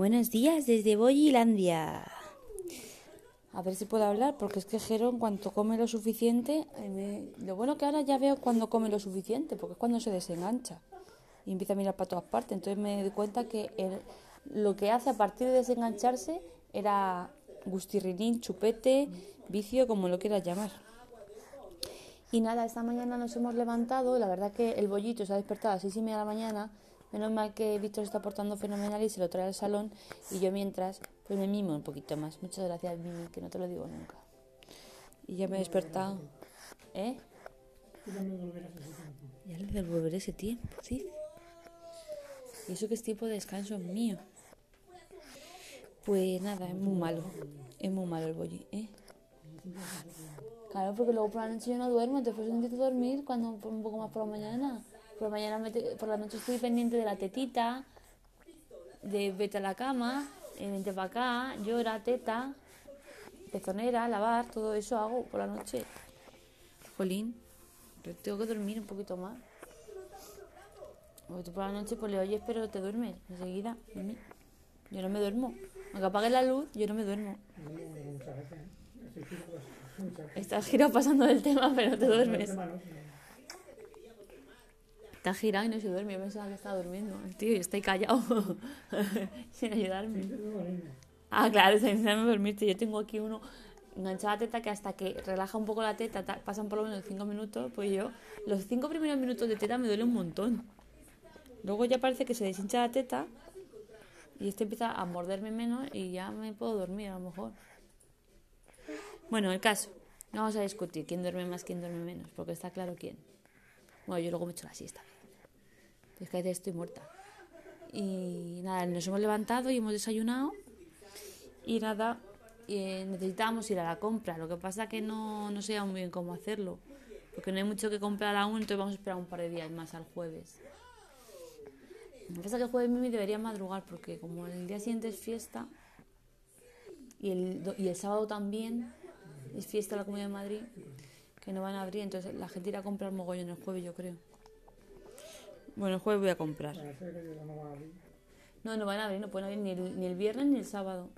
Buenos días desde Boyilandia. A ver si puedo hablar, porque es que Jero, cuanto come lo suficiente, eh, lo bueno que ahora ya veo cuando come lo suficiente, porque es cuando se desengancha y empieza a mirar para todas partes. Entonces me doy cuenta que lo que hace a partir de desengancharse era gustirrinín, chupete, vicio, como lo quieras llamar. Y nada, esta mañana nos hemos levantado, la verdad que el bollito se ha despertado a las seis y media de la mañana, menos mal que Víctor está portando fenomenal y se lo trae al salón y yo mientras pues me mimo un poquito más. Muchas gracias Mimi, que no te lo digo nunca. Y ya me he despertado. ¿Eh? Ya le devolveré ese tiempo, ¿sí? Y eso que es tiempo de descanso mío. Pues nada, es muy malo. Es muy malo el bolli, ¿eh? Claro, porque luego por la noche yo no duermo, después necesito dormir cuando un poco más por la mañana. Por la mañana, por la noche estoy pendiente de la tetita, de vete a la cama, eh, vente para acá, llora, teta, pezonera, lavar, todo eso hago por la noche. Jolín, tengo que dormir un poquito más. Porque tú por la noche pues le oyes, pero te duermes enseguida. Yo no me duermo. Aunque apague la luz, yo no me duermo. Estás girado pasando del tema, pero te duermes. Está girado y no se duerme. Yo pensaba que estaba durmiendo. Tío, yo estoy callado. Sin ayudarme. Ah, claro, está intentando dormirte. Yo tengo aquí uno enganchado a la teta que hasta que relaja un poco la teta, pasan por lo menos cinco minutos. Pues yo, los cinco primeros minutos de teta me duele un montón. Luego ya parece que se deshincha la teta y este empieza a morderme menos y ya me puedo dormir a lo mejor. Bueno, el caso. No vamos a discutir quién duerme más, quién duerme menos, porque está claro quién. Bueno, yo luego me echo la siesta. Es que estoy muerta. Y nada, nos hemos levantado y hemos desayunado. Y nada, eh, necesitábamos ir a la compra. Lo que pasa que no, no sé muy bien cómo hacerlo. Porque no hay mucho que comprar aún, entonces vamos a esperar un par de días más al jueves. Lo que pasa que el jueves Mimi debería madrugar porque como el día siguiente es fiesta y el, y el sábado también, es fiesta en la Comunidad de Madrid, que no van a abrir, entonces la gente irá a comprar mogollón el jueves, yo creo. Bueno, el jueves voy a comprar. No, no van a abrir, no pueden abrir ni el, ni el viernes ni el sábado.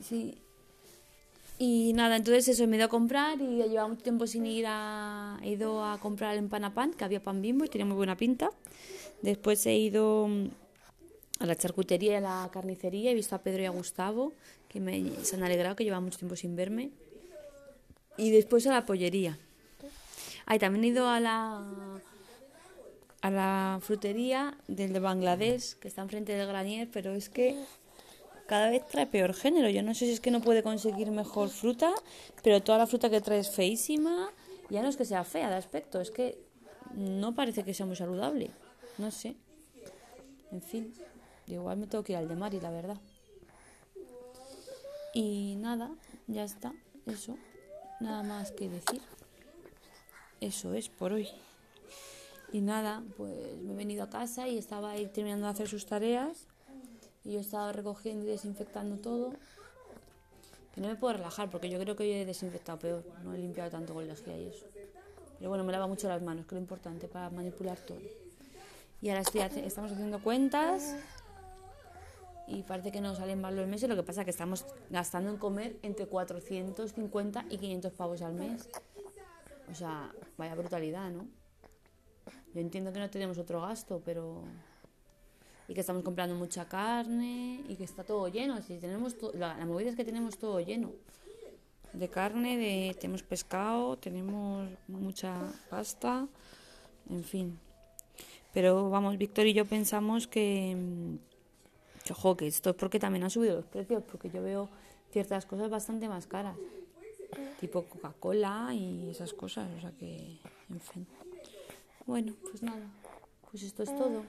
Sí. Y nada, entonces eso, me he ido a comprar y llevaba mucho tiempo sin ir a... He ido a comprar el pan a pan, que había pan bimbo y tenía muy buena pinta. Después he ido a la charcutería y a la carnicería. He visto a Pedro y a Gustavo, que me, se han alegrado, que llevan mucho tiempo sin verme. Y después a la pollería. Ay, también he ido a la, a la frutería del de Bangladesh, que está enfrente del Granier, pero es que cada vez trae peor género. Yo no sé si es que no puede conseguir mejor fruta, pero toda la fruta que trae es feísima. Ya no es que sea fea de aspecto, es que no parece que sea muy saludable. No sé. En fin. Igual me tengo que ir al de Mari, la verdad. Y nada, ya está. Eso. Nada más que decir. Eso es por hoy. Y nada, pues me he venido a casa y estaba ahí terminando de hacer sus tareas. Y yo estaba recogiendo y desinfectando todo. Que no me puedo relajar porque yo creo que hoy he desinfectado peor. No he limpiado tanto con lejía y eso. Pero bueno, me lava mucho las manos, que es lo importante para manipular todo. Y ahora estoy, estamos haciendo cuentas y parece que no salen mal los meses. Lo que pasa es que estamos gastando en comer entre 450 y 500 pavos al mes. O sea, vaya brutalidad, ¿no? Yo entiendo que no tenemos otro gasto, pero... Y que estamos comprando mucha carne y que está todo lleno. Si tenemos la, la movida es que tenemos todo lleno. De carne, de tenemos pescado, tenemos mucha pasta, en fin. Pero vamos, Víctor y yo pensamos que que, ojo, que esto es porque también han subido los precios, porque yo veo ciertas cosas bastante más caras, tipo Coca-Cola y esas cosas, o sea que, en fin. Bueno, pues nada, pues esto es todo.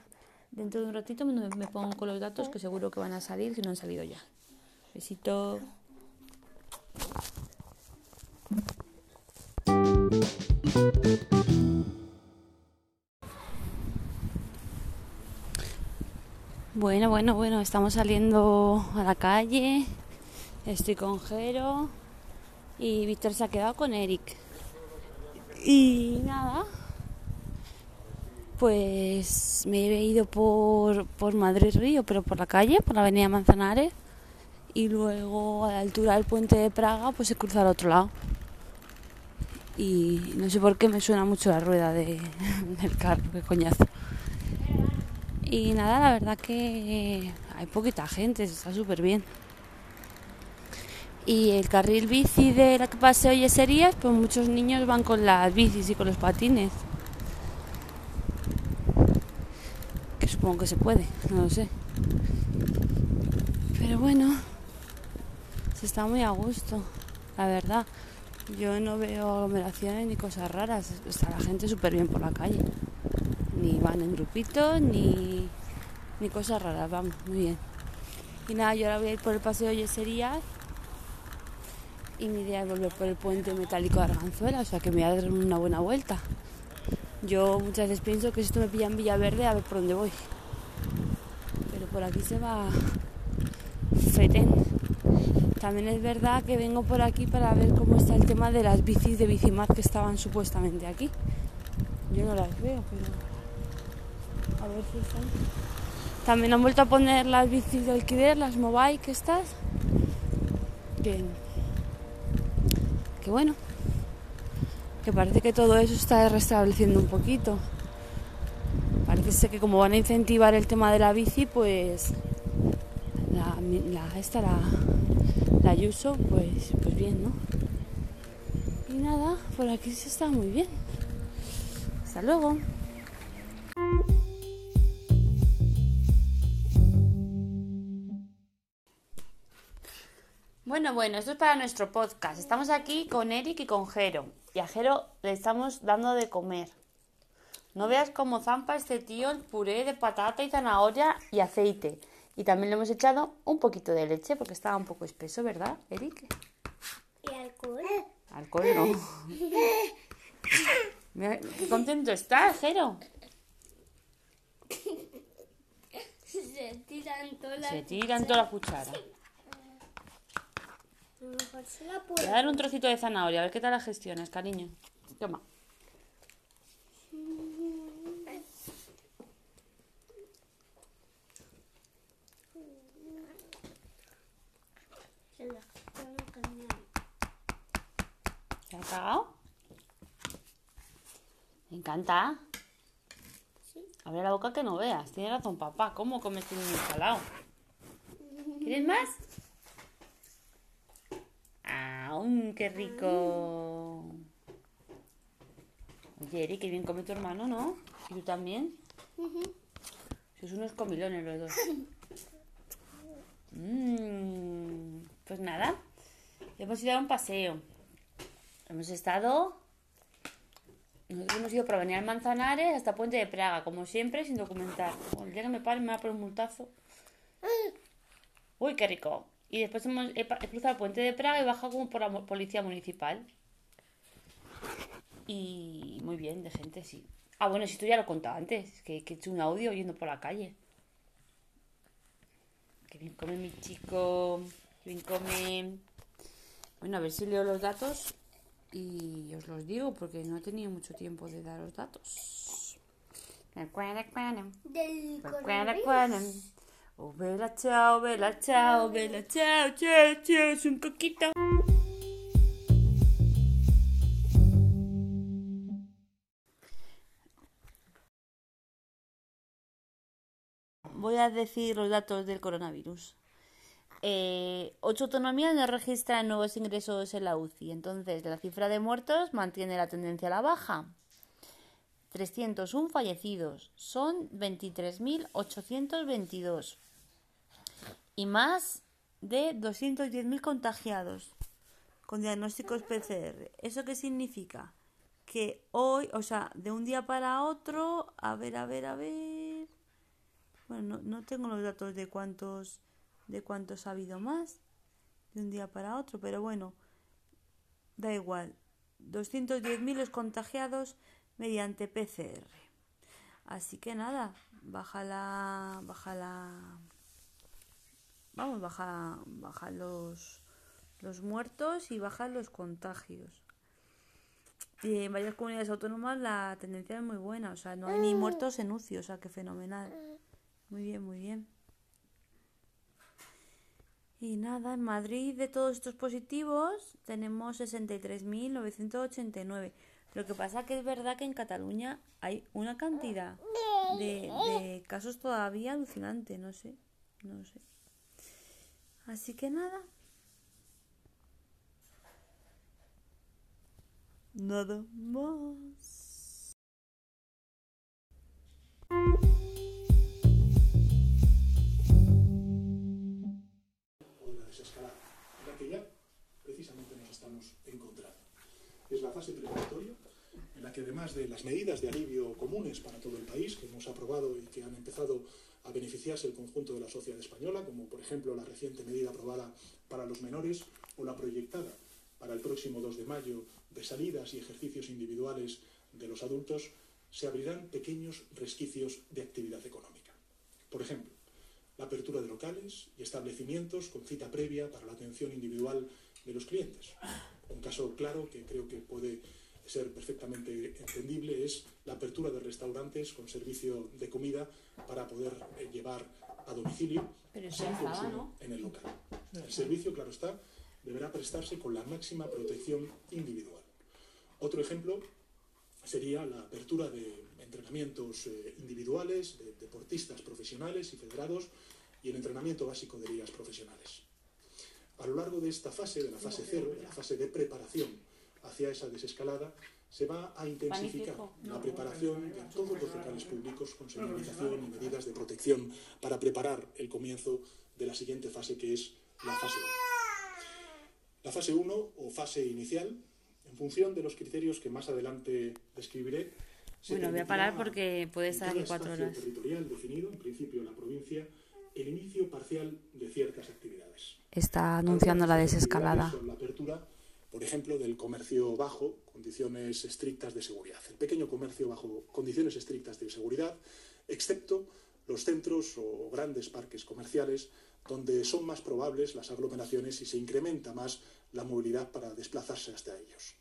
Dentro de un ratito me, me pongo con los datos que seguro que van a salir si no han salido ya. Besito. Bueno, bueno, bueno, estamos saliendo a la calle. Estoy con Jero y Víctor se ha quedado con Eric. Y nada, pues me he ido por, por Madrid Río, pero por la calle, por la avenida Manzanares, y luego a la altura del puente de Praga, pues he cruzado al otro lado. Y no sé por qué me suena mucho la rueda de, del carro, qué coñazo. Y nada, la verdad que hay poquita gente, está súper bien. Y el carril bici de la que paseo Yeserías, pues muchos niños van con las bicis y con los patines. Que supongo que se puede, no lo sé. Pero bueno, se está muy a gusto, la verdad. Yo no veo aglomeraciones ni cosas raras. Está la gente súper bien por la calle. Ni van en grupitos, ni, ni cosas raras, vamos, muy bien. Y nada, yo ahora voy a ir por el paseo Yeserías y mi idea es volver por el puente metálico de Arganzuela, o sea que me voy dar una buena vuelta. Yo muchas veces pienso que si esto me pilla en Villaverde, a ver por dónde voy. Pero por aquí se va fetén. También es verdad que vengo por aquí para ver cómo está el tema de las bicis de Bicimar que estaban supuestamente aquí. Yo no las veo, pero a ver si están. También han vuelto a poner las bicis de alquiler, las mobile que estas. Que que bueno, que parece que todo eso está restableciendo un poquito. Parece ser que como van a incentivar el tema de la bici, pues la, la esta, la, la Yuso, pues, pues bien, ¿no? Y nada, por aquí se está muy bien. Hasta luego. Bueno, bueno, esto es para nuestro podcast. Estamos aquí con Eric y con Jero. Y a Jero le estamos dando de comer. No veas cómo zampa este tío el puré de patata y zanahoria y aceite. Y también le hemos echado un poquito de leche porque estaba un poco espeso, ¿verdad, Eric? ¿Y alcohol? Alcohol no. Mira, qué contento estás, Jero. Se tiran todas las... Se tiran toda la cuchara. Mejor se la Voy a dar un trocito de zanahoria, a ver qué tal la gestiones, cariño. Toma. ¿Se ha cagado? Me encanta. Sí. Abre la boca que no veas. Tiene razón, papá. ¿Cómo comes niño salado? ¿Quieres más? ¡Ah! mm, ¡Qué rico! Oye, Eri, qué bien come tu hermano, ¿no? ¿Y tú también? Sois unos comilones los dos. Mm, pues nada, hemos ido a un paseo. Hemos estado. Nosotros hemos ido por venir al Manzanares hasta Puente de Praga, como siempre, sin documentar. Bueno, el día que me pare me va a poner un multazo. Uy, qué rico. Y después hemos he, cruzado el Puente de Praga y bajado como por la policía municipal. Y muy bien, de gente, sí. Ah, bueno, si tú ya lo contaba antes, que, que he hecho un audio yendo por la calle. Que bien come mi chico, que bien come. Bueno, a ver si leo los datos y os los digo porque no he tenido mucho tiempo de daros datos. Del coronavirus. Vela, chao, vela, chao, vela, chao, chao, chao, es un coquito. Voy a decir los datos del coronavirus. Eh, ocho autonomías no registran nuevos ingresos en la UCI, entonces la cifra de muertos mantiene la tendencia a la baja. 301 fallecidos, son 23.822 y más de 210.000 contagiados con diagnósticos PCR. ¿Eso qué significa? Que hoy, o sea, de un día para otro, a ver, a ver, a ver. Bueno, no, no tengo los datos de cuántos de cuántos ha habido más de un día para otro, pero bueno, da igual. 210.000 los contagiados mediante PCR. Así que nada, baja la baja la vamos, baja baja los los muertos y bajan los contagios. Y en varias comunidades autónomas la tendencia es muy buena, o sea, no hay ni muertos en UCI, o sea, que fenomenal. Muy bien, muy bien. Y nada, en Madrid de todos estos positivos tenemos 63.989. Lo que pasa que es verdad que en Cataluña hay una cantidad de, de casos todavía alucinante, no sé, no sé. Así que nada. Nada más. la desescalada, la que ya precisamente nos estamos encontrando. Es la fase preparatoria en la que además de las medidas de alivio comunes para todo el país que hemos aprobado y que han empezado a beneficiarse el conjunto de la sociedad española, como por ejemplo la reciente medida aprobada para los menores o la proyectada para el próximo 2 de mayo de salidas y ejercicios individuales de los adultos, se abrirán pequeños resquicios de actividad económica. Por ejemplo, la apertura de locales y establecimientos con cita previa para la atención individual de los clientes. Un caso claro que creo que puede ser perfectamente entendible es la apertura de restaurantes con servicio de comida para poder eh, llevar a domicilio Pero sin estaba, ¿no? en el local. El servicio, claro está, deberá prestarse con la máxima protección individual. Otro ejemplo sería la apertura de entrenamientos eh, individuales de deportistas profesionales y federados y el entrenamiento básico de ligas profesionales. A lo largo de esta fase, de la fase cero, de la fase de preparación hacia esa desescalada, se va a intensificar la preparación de todos los locales públicos con señalización y medidas de protección para preparar el comienzo de la siguiente fase que es la fase 1. La fase 1 o fase inicial, en función de los criterios que más adelante describiré, se Bueno, voy a parar porque puede en estar aquí cuatro espacio horas. territorial definido, en principio en la provincia, el inicio parcial de ciertas actividades. Está anunciando la desescalada. la por ejemplo, del comercio bajo condiciones estrictas de seguridad. El pequeño comercio bajo condiciones estrictas de seguridad, excepto los centros o grandes parques comerciales donde son más probables las aglomeraciones y se incrementa más la movilidad para desplazarse hasta ellos.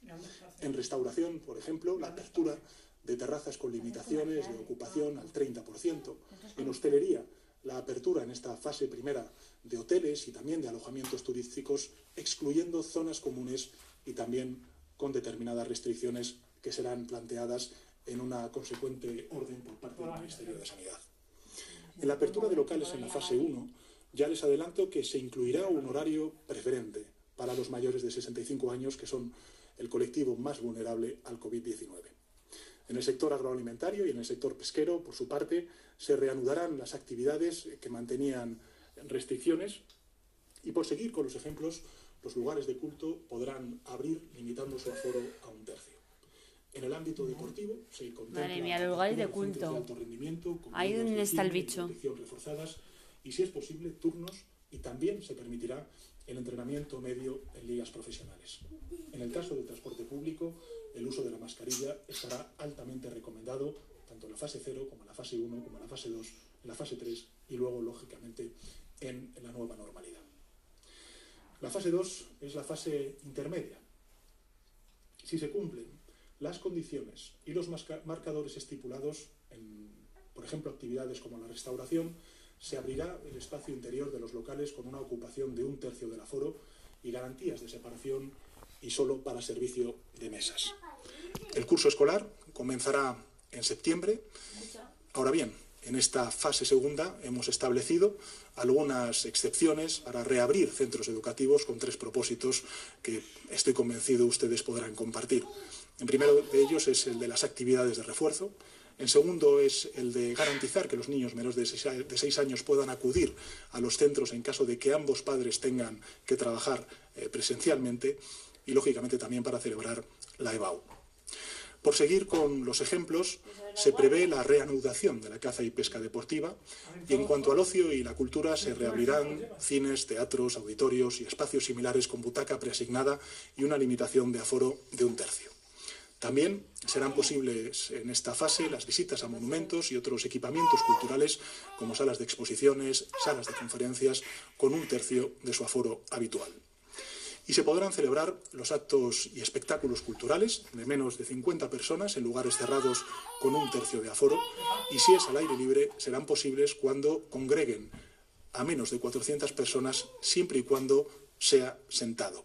En restauración, por ejemplo, la apertura de terrazas con limitaciones de ocupación al 30%. En hostelería, la apertura en esta fase primera de hoteles y también de alojamientos turísticos, excluyendo zonas comunes y también con determinadas restricciones que serán planteadas en una consecuente orden por parte del Ministerio de Sanidad. En la apertura de locales en la fase 1, ya les adelanto que se incluirá un horario preferente para los mayores de 65 años, que son el colectivo más vulnerable al COVID-19. En el sector agroalimentario y en el sector pesquero, por su parte, se reanudarán las actividades que mantenían restricciones y por seguir con los ejemplos, los lugares de culto podrán abrir limitando su aforo a un tercio. En el ámbito deportivo se contempla Madre mía, los lugares de culto. alto rendimiento, con Ahí donde de está el bicho. reforzadas y, si es posible, turnos y también se permitirá el entrenamiento medio en ligas profesionales. En el caso del transporte público, el uso de la mascarilla estará altamente recomendado tanto en la fase 0 como en la fase 1, como en la fase 2, en la fase 3 y luego, lógicamente, en, en la nueva normalidad. La fase 2 es la fase intermedia. Si se cumplen las condiciones y los marcadores estipulados en, por ejemplo, actividades como la restauración, se abrirá el espacio interior de los locales con una ocupación de un tercio del aforo y garantías de separación y solo para servicio de mesas. El curso escolar comenzará en septiembre. Ahora bien, en esta fase segunda hemos establecido algunas excepciones para reabrir centros educativos con tres propósitos que estoy convencido ustedes podrán compartir. En primero de ellos es el de las actividades de refuerzo. En segundo es el de garantizar que los niños menores de seis, años puedan acudir a los centros en caso de que ambos padres tengan que trabajar eh, presencialmente y, lógicamente, también para celebrar la EBAU. Por seguir con los ejemplos, se prevé la reanudación de la caza y pesca deportiva y en cuanto al ocio y la cultura se reabrirán cines, teatros, auditorios y espacios similares con butaca preasignada y una limitación de aforo de un tercio. También serán posibles en esta fase las visitas a monumentos y otros equipamientos culturales como salas de exposiciones, salas de conferencias, con un tercio de su aforo habitual. Y se podrán celebrar los actos y espectáculos culturales de menos de 50 personas en lugares cerrados con un tercio de aforo y si es al aire libre serán posibles cuando congreguen a menos de 400 personas siempre y cuando sea sentado.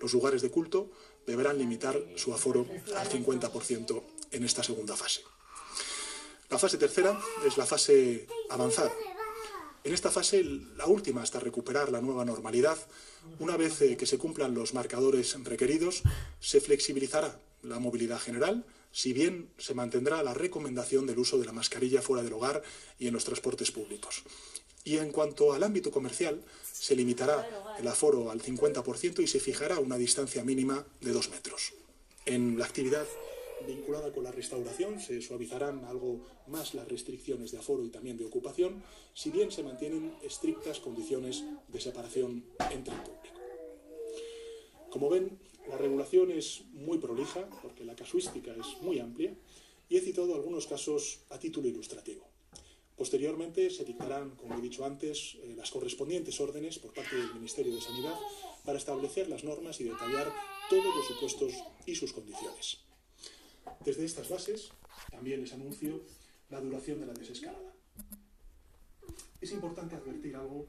Los lugares de culto deberán limitar su aforo al 50% en esta segunda fase. La fase tercera es la fase avanzada. En esta fase, la última hasta recuperar la nueva normalidad, una vez eh, que se cumplan los marcadores requeridos, se flexibilizará la movilidad general, si bien se mantendrá la recomendación del uso de la mascarilla fuera del hogar y en los transportes públicos. Y en cuanto al ámbito comercial, se limitará el aforo al 50% y se fijará una distancia mínima de dos metros. En la actividad vinculada con la restauración se suavizarán algo más las restricciones de aforo y también de ocupación, si bien se mantienen estrictas condiciones de separación entre el público. Como ven, la regulación es muy prolija porque la casuística es muy amplia y he citado algunos casos a título ilustrativo. Posteriormente se dictarán, como he dicho antes, eh, las correspondientes órdenes por parte del Ministerio de Sanidad para establecer las normas y detallar todos los supuestos y sus condiciones. Desde estas bases, también les anuncio la duración de la desescalada. Es importante advertir algo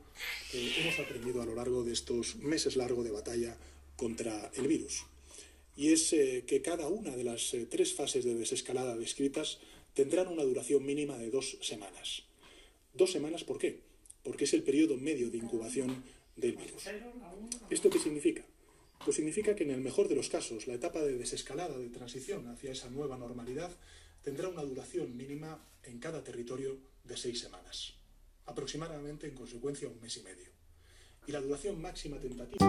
que hemos aprendido a lo largo de estos meses largos de batalla contra el virus. Y es eh, que cada una de las eh, tres fases de desescalada descritas tendrán una duración mínima de dos semanas. ¿Dos semanas por qué? Porque es el periodo medio de incubación del virus. ¿Esto qué significa? Pues significa que en el mejor de los casos, la etapa de desescalada, de transición hacia esa nueva normalidad, tendrá una duración mínima en cada territorio de seis semanas, aproximadamente en consecuencia un mes y medio. Y la duración máxima tentativa.